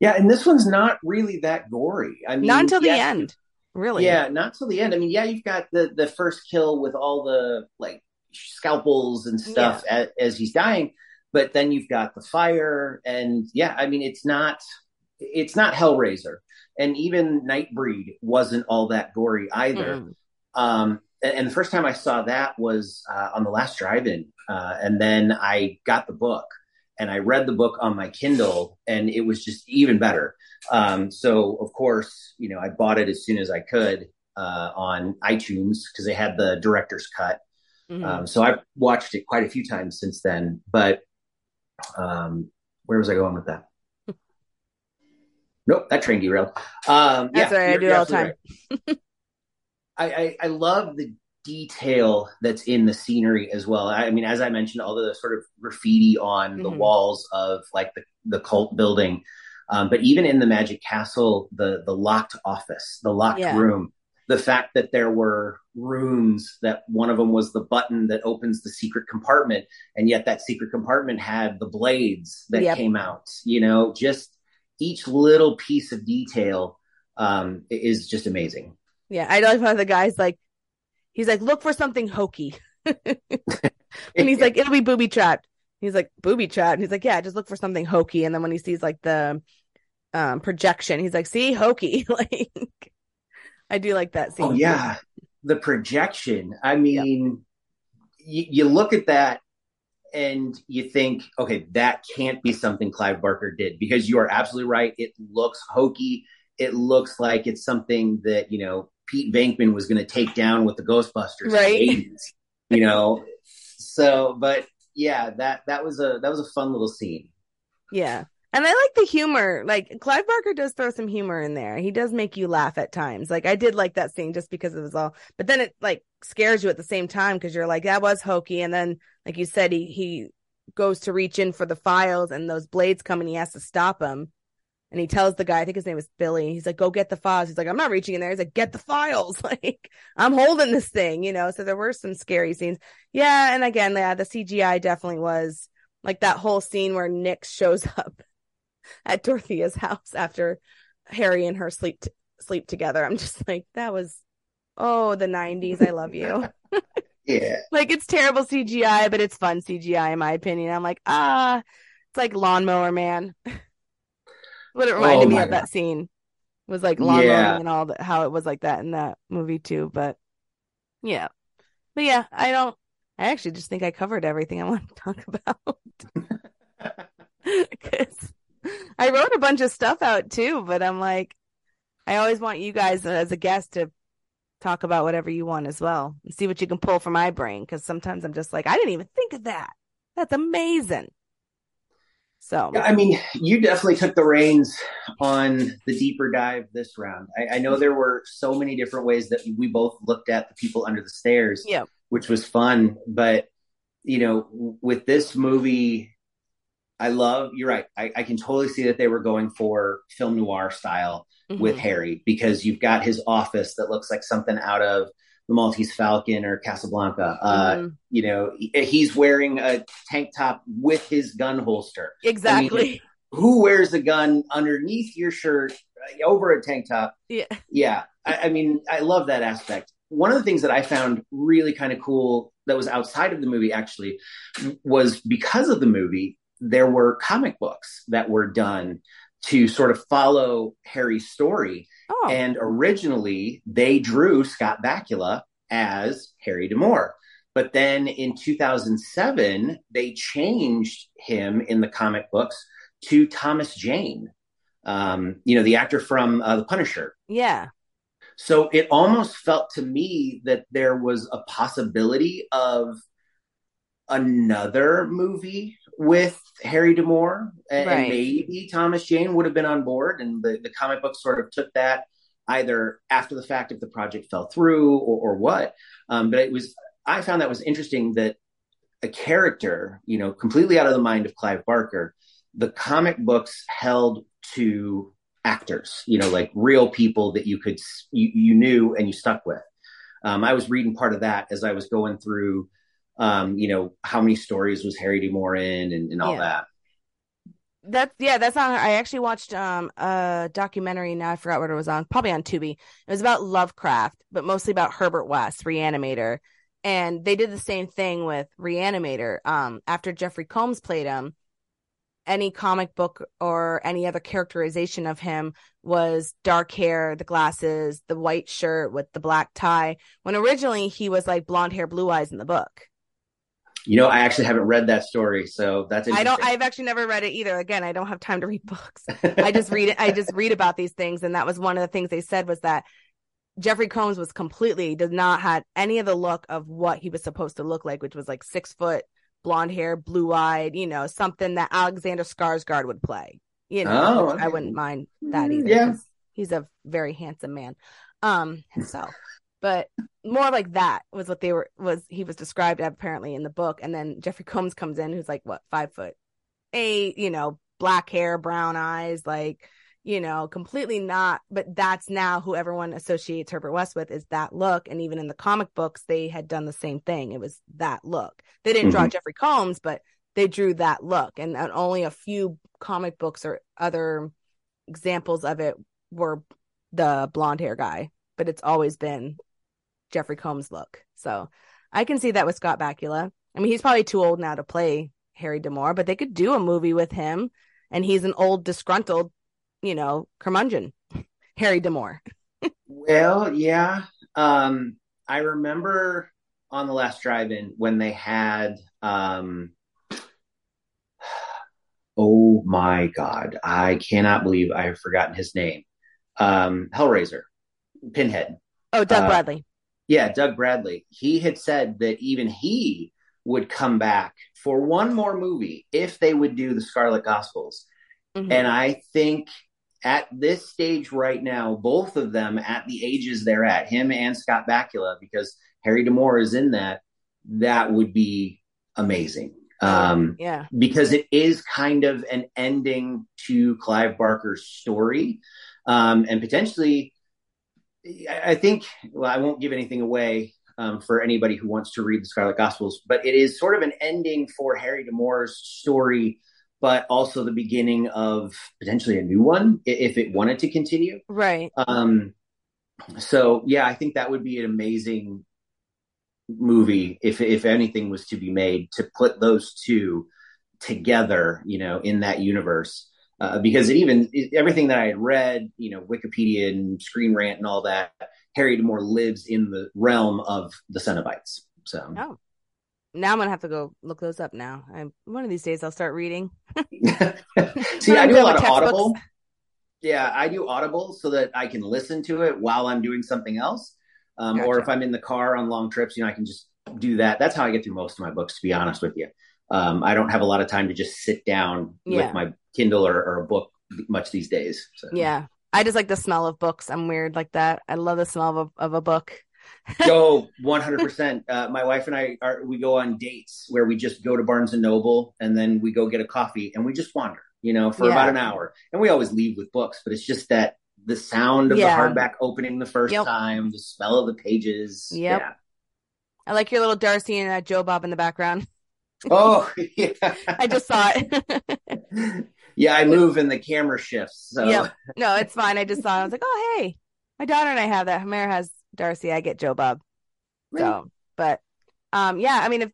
Yeah, and this one's not really that gory. I mean, not until the yes, end, really. Yeah, not till the end. I mean, yeah, you've got the the first kill with all the like scalpels and stuff as, as he's dying, but then you've got the fire, and yeah, I mean, it's not it's not Hellraiser, and even Nightbreed wasn't all that gory either. Mm-mm. Um, and, and the first time I saw that was uh, on the last drive-in, uh, and then I got the book and I read the book on my Kindle, and it was just even better. Um, so of course, you know, I bought it as soon as I could uh, on iTunes because they had the director's cut. Mhm. Um, so I've watched it quite a few times since then. But um, where was I going with that? nope, that train derailed. Um, That's yeah, right, I do it all the time. right. I, I, I love the detail that's in the scenery as well. I, mean, as I mentioned, all the sort of graffiti on the Mhm. walls of like the, the cult building. Um, but even in the Magic Castle, the the locked office, the locked Yeah. room, the fact that there were rooms that one of them was the button that opens the secret compartment and yet that secret compartment had the blades that yep. came out you know just each little piece of detail um, is just amazing yeah i love how the guy's like he's like look for something hokey and he's like it'll be booby trapped he's like booby trapped and he's like yeah just look for something hokey and then when he sees like the um projection he's like see hokey like I do like that scene. Oh yeah, the projection. I mean, yep. you look at that and you think, okay, that can't be something Clive Barker did because you are absolutely right. It looks hokey. It looks like it's something that you know Pete Venkman was going to take down with the Ghostbusters, right? eighties you know, so but yeah, that that was a that was a fun little scene. Yeah, and I like the humor. Like Clive Barker does throw some humor in there. He does make you laugh at times. Like I did like that scene just because it was all, but then it like scares you at the same time because you're like, that was hokey. And then, like you said, he, he goes to reach in for the files and those blades come and he has to stop him. And he tells the guy, I think his name is Billy. He's like, go get the files. He's like, I'm not reaching in there. He's like, get the files. like, I'm holding this thing, you know? So there were some scary scenes. Yeah. And again, yeah, the CGI definitely was like that whole scene where Nix shows up at Dorothea's house after Harry and her sleep t- sleep together. I'm just like, that was oh the 90s. I love you. yeah. Like it's terrible CGI, but it's fun CGI in my opinion. I'm like, ah, it's like Lawnmower Man. What it oh reminded oh me of God. that scene was like long yeah. and all that, how it was like that in that movie too. But yeah, but yeah, I don't. I actually just think I covered everything I want to talk about. Because I wrote a bunch of stuff out too, but I'm like, I always want you guys as a guest to talk about whatever you want as well and see what you can pull from my brain. Cause sometimes I'm just like, I didn't even think of that. That's amazing. So, I mean, you definitely took the reins on the deeper dive this round. I, I, know there were so many different ways that we both looked at the people under the stairs, yeah. which was fun. But, you know, with this movie, I love, you're right. I, I, can totally see that they were going for film noir style mm-hmm. with Harry because you've got his office that looks like something out of the Maltese Falcon or Casablanca. Uh, mm-hmm. You know, he's wearing a tank top with his gun holster. Exactly. I mean, who wears a gun underneath your shirt uh, over a tank top? Yeah. Yeah. I, I mean, I love that aspect. One of the things that I found really kind of cool that was outside of the movie actually was because of the movie there were comic books that were done to sort of follow Harry's story. Oh. And originally they drew Scott Bakula as Harry D'Amour. But then in 2007, they changed him in the comic books to Thomas Jane, um, you know, the actor from uh, The Punisher. Yeah. So it almost felt to me that there was a possibility of another movie with Harry D'Amour, and, right. and maybe Thomas Jane would have been on board, and the, the comic book sort of took that either after the fact if the project fell through or, or what. Um, but it was I found that was interesting that a character, you know, completely out of the mind of Clive Barker, the comic books held to actors, you know, like real people that you could you, you knew and you stuck with. Um, I was reading part of that as I was going through um, you know, how many stories was Harry D'Amour in and, and all yeah. that. That's yeah, that's on. I actually watched um a documentary. Now I forgot what it was on. Probably on Tubi. It was about Lovecraft, but mostly about Herbert West, Reanimator. And they did the same thing with Reanimator. Um, after Jeffrey Combs played him, any comic book or any other characterization of him was dark hair, the glasses, the white shirt with the black tie. When originally he was like blonde hair, blue eyes in the book. You know, I actually haven't read that story, so that's I don't. I've actually never read it either. Again, I don't have time to read books. I just read it. I just read about these things, and that was one of the things they said was that Jeffrey Combs was completely did not had any of the look of what he was supposed to look like, which was like six foot, blonde hair, blue eyed. You know, something that Alexander Skarsgård would play. You know, oh, okay. I wouldn't mind that either. Yeah, he's a very handsome man. Um, himself but more like that was what they were was he was described apparently in the book and then jeffrey combs comes in who's like what five foot eight you know black hair brown eyes like you know, completely not, but that's now who everyone associates Herbert West with is that look. And even in the comic books, they had done the same thing. It was that look. They didn't draw Mhm. Jeffrey Combs, but they drew that look. And, and only a few comic books or other examples of it were the blonde hair guy, but it's always been Jeffrey Combs look. So I can see that with Scott Bakula. I mean, he's probably too old now to play Harry D'Amour, but they could do a movie with him and he's an old disgruntled, you know, curmudgeon, Harry D'Amour. Well, yeah. Um, I remember on the last drive-in when they had um oh my god, I cannot believe I have forgotten his name. Um, Hellraiser, Pinhead. Oh, Doug Uh, Bradley. Yeah, Doug Bradley. He had said that even he would come back for one more movie if they would do the Scarlet Gospels. Mhm. And I think at this stage right now, both of them at the ages they're at, him and Scott Bakula, because Harry D'Amour is in that, that would be amazing. Um, yeah. because it is kind of an ending to Clive Barker's story. Um, and potentially, I think, well, I won't give anything away um, for anybody who wants to read the Scarlet Gospels, but it is sort of an ending for Harry D'Amour's story, but also the beginning of potentially a new one if it wanted to continue. Right. Um, so yeah, I think that would be an amazing movie if if anything was to be made to put those two together, you know, in that universe. Uh, because it even it, everything that I had read, you know, Wikipedia and Screen Rant and all that, Harry D'Amour lives in the realm of the Cenobites. So Oh. Now I'm gonna have to go look those up now. I'm one of these days I'll start reading. See, I do a lot of Audible. Yeah, I do Audible so that I can listen to it while I'm doing something else. Um, Or if I'm in the car on long trips, you know, I can just do that. That's how I get through most of my books, to be honest with you. Um, I don't have a lot of time to just sit down Yeah. with my Kindle or, or a book much these days. So. Yeah. I just like the smell of books. I'm weird like that. I love the smell of a, of a book. Go 100%. Uh, my wife and I are, we go on dates where we just go to Barnes and Noble and then we go get a coffee and we just wander, you know, for Yeah. about an hour. And we always leave with books, but it's just that the sound of Yeah. the hardback opening the first Yep. time, the smell of the pages. Yep. Yeah. I like your little Darcy and uh, Joe Bob in the background. Oh, yeah. I just saw it. Yeah, I move and the camera shifts. So Yep. no, it's fine. I just saw it. I was like, oh, hey, my daughter and I have that. Hamera has Darcy. I get Joe Bob. So, but um, yeah, I mean, if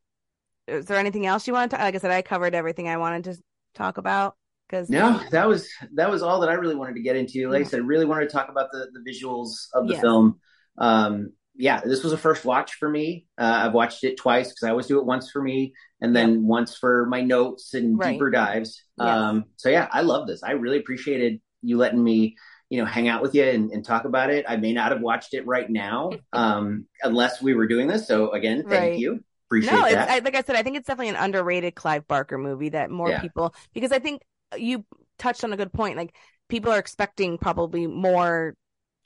is there anything else you want to talk? Like I said, I covered everything I wanted to talk about because No, that was that was all that I really wanted to get into. Like I said, really wanted to talk about the the visuals of the Yes. film. Um, yeah, this was a first watch for me. Uh, I've watched it twice because I always do it once for me and then once for my notes and Right. deeper dives. Yes. Um, so yeah, I love this. I really appreciated you letting me, you know, hang out with you and, and talk about it. I may not have watched it right now, um, unless we were doing this. So again, thank Right. you. Appreciate no, that. I, like I said, I think it's definitely an underrated Clive Barker movie that more Yeah. people because I think you touched on a good point. Like people are expecting probably more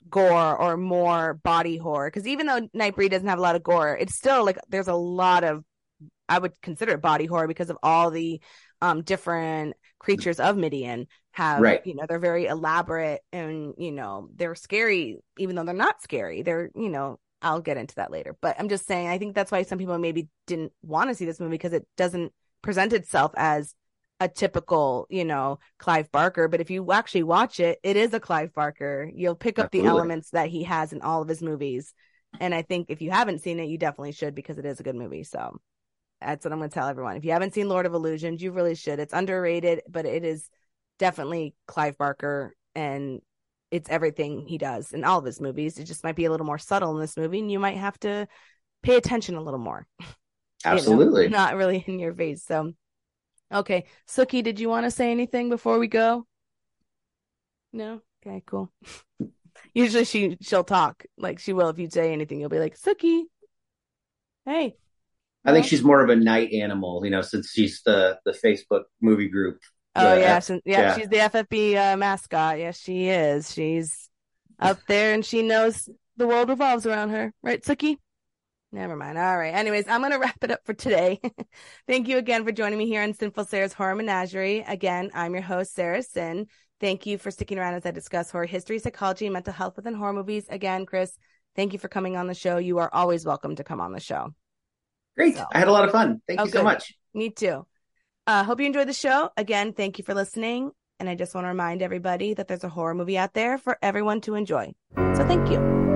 gore or more body horror because even though Nightbreed doesn't have a lot of gore, it's still like there's a lot of I would consider it body horror because of all the um different creatures of Midian have Right. you know they're very elaborate and you know they're scary even though they're not scary they're you know I'll get into that later but I'm just saying I think that's why some people maybe didn't want to see this movie because it doesn't present itself as a typical you know Clive Barker but if you actually watch it it is a Clive Barker you'll pick up the elements that he has in all of his movies and I think if you haven't seen it you definitely should because it is a good movie so that's what I'm going to tell everyone. If you haven't seen Lord of Illusions, you really should. It's underrated, but it is definitely Clive Barker and it's everything he does in all of his movies. It just might be a little more subtle in this movie and you might have to pay attention a little more. you know? Absolutely. Not really in your face. So, okay. Suki, did you want to say anything before we go? No? Okay, cool. Usually she she'll talk like she will if you say anything. You'll be like, Suki, hey. I think she's more of a night animal, you know, since she's the the Facebook movie group. Oh yeah, F- sin- yeah, yeah. she's the FFB uh, mascot. Yes, she is. She's up there and she knows the world revolves around her, right, Suki? Never mind. All right. Anyways, I'm gonna wrap it up for today. Thank you again for joining me here on Sinful Sarah's Horror Menagerie. Again, I'm your host Sarah Sin. Thank you for sticking around as I discuss horror history, psychology, and mental health within horror movies. Again, Chris, thank you for coming on the show. You are always welcome to come on the show. Great. So. I had a lot of fun. Thank oh, you so good. much. Me too. Uh, hope you enjoyed the show. Again, thank you for listening. And I just want to remind everybody that there's a horror movie out there for everyone to enjoy. So thank you.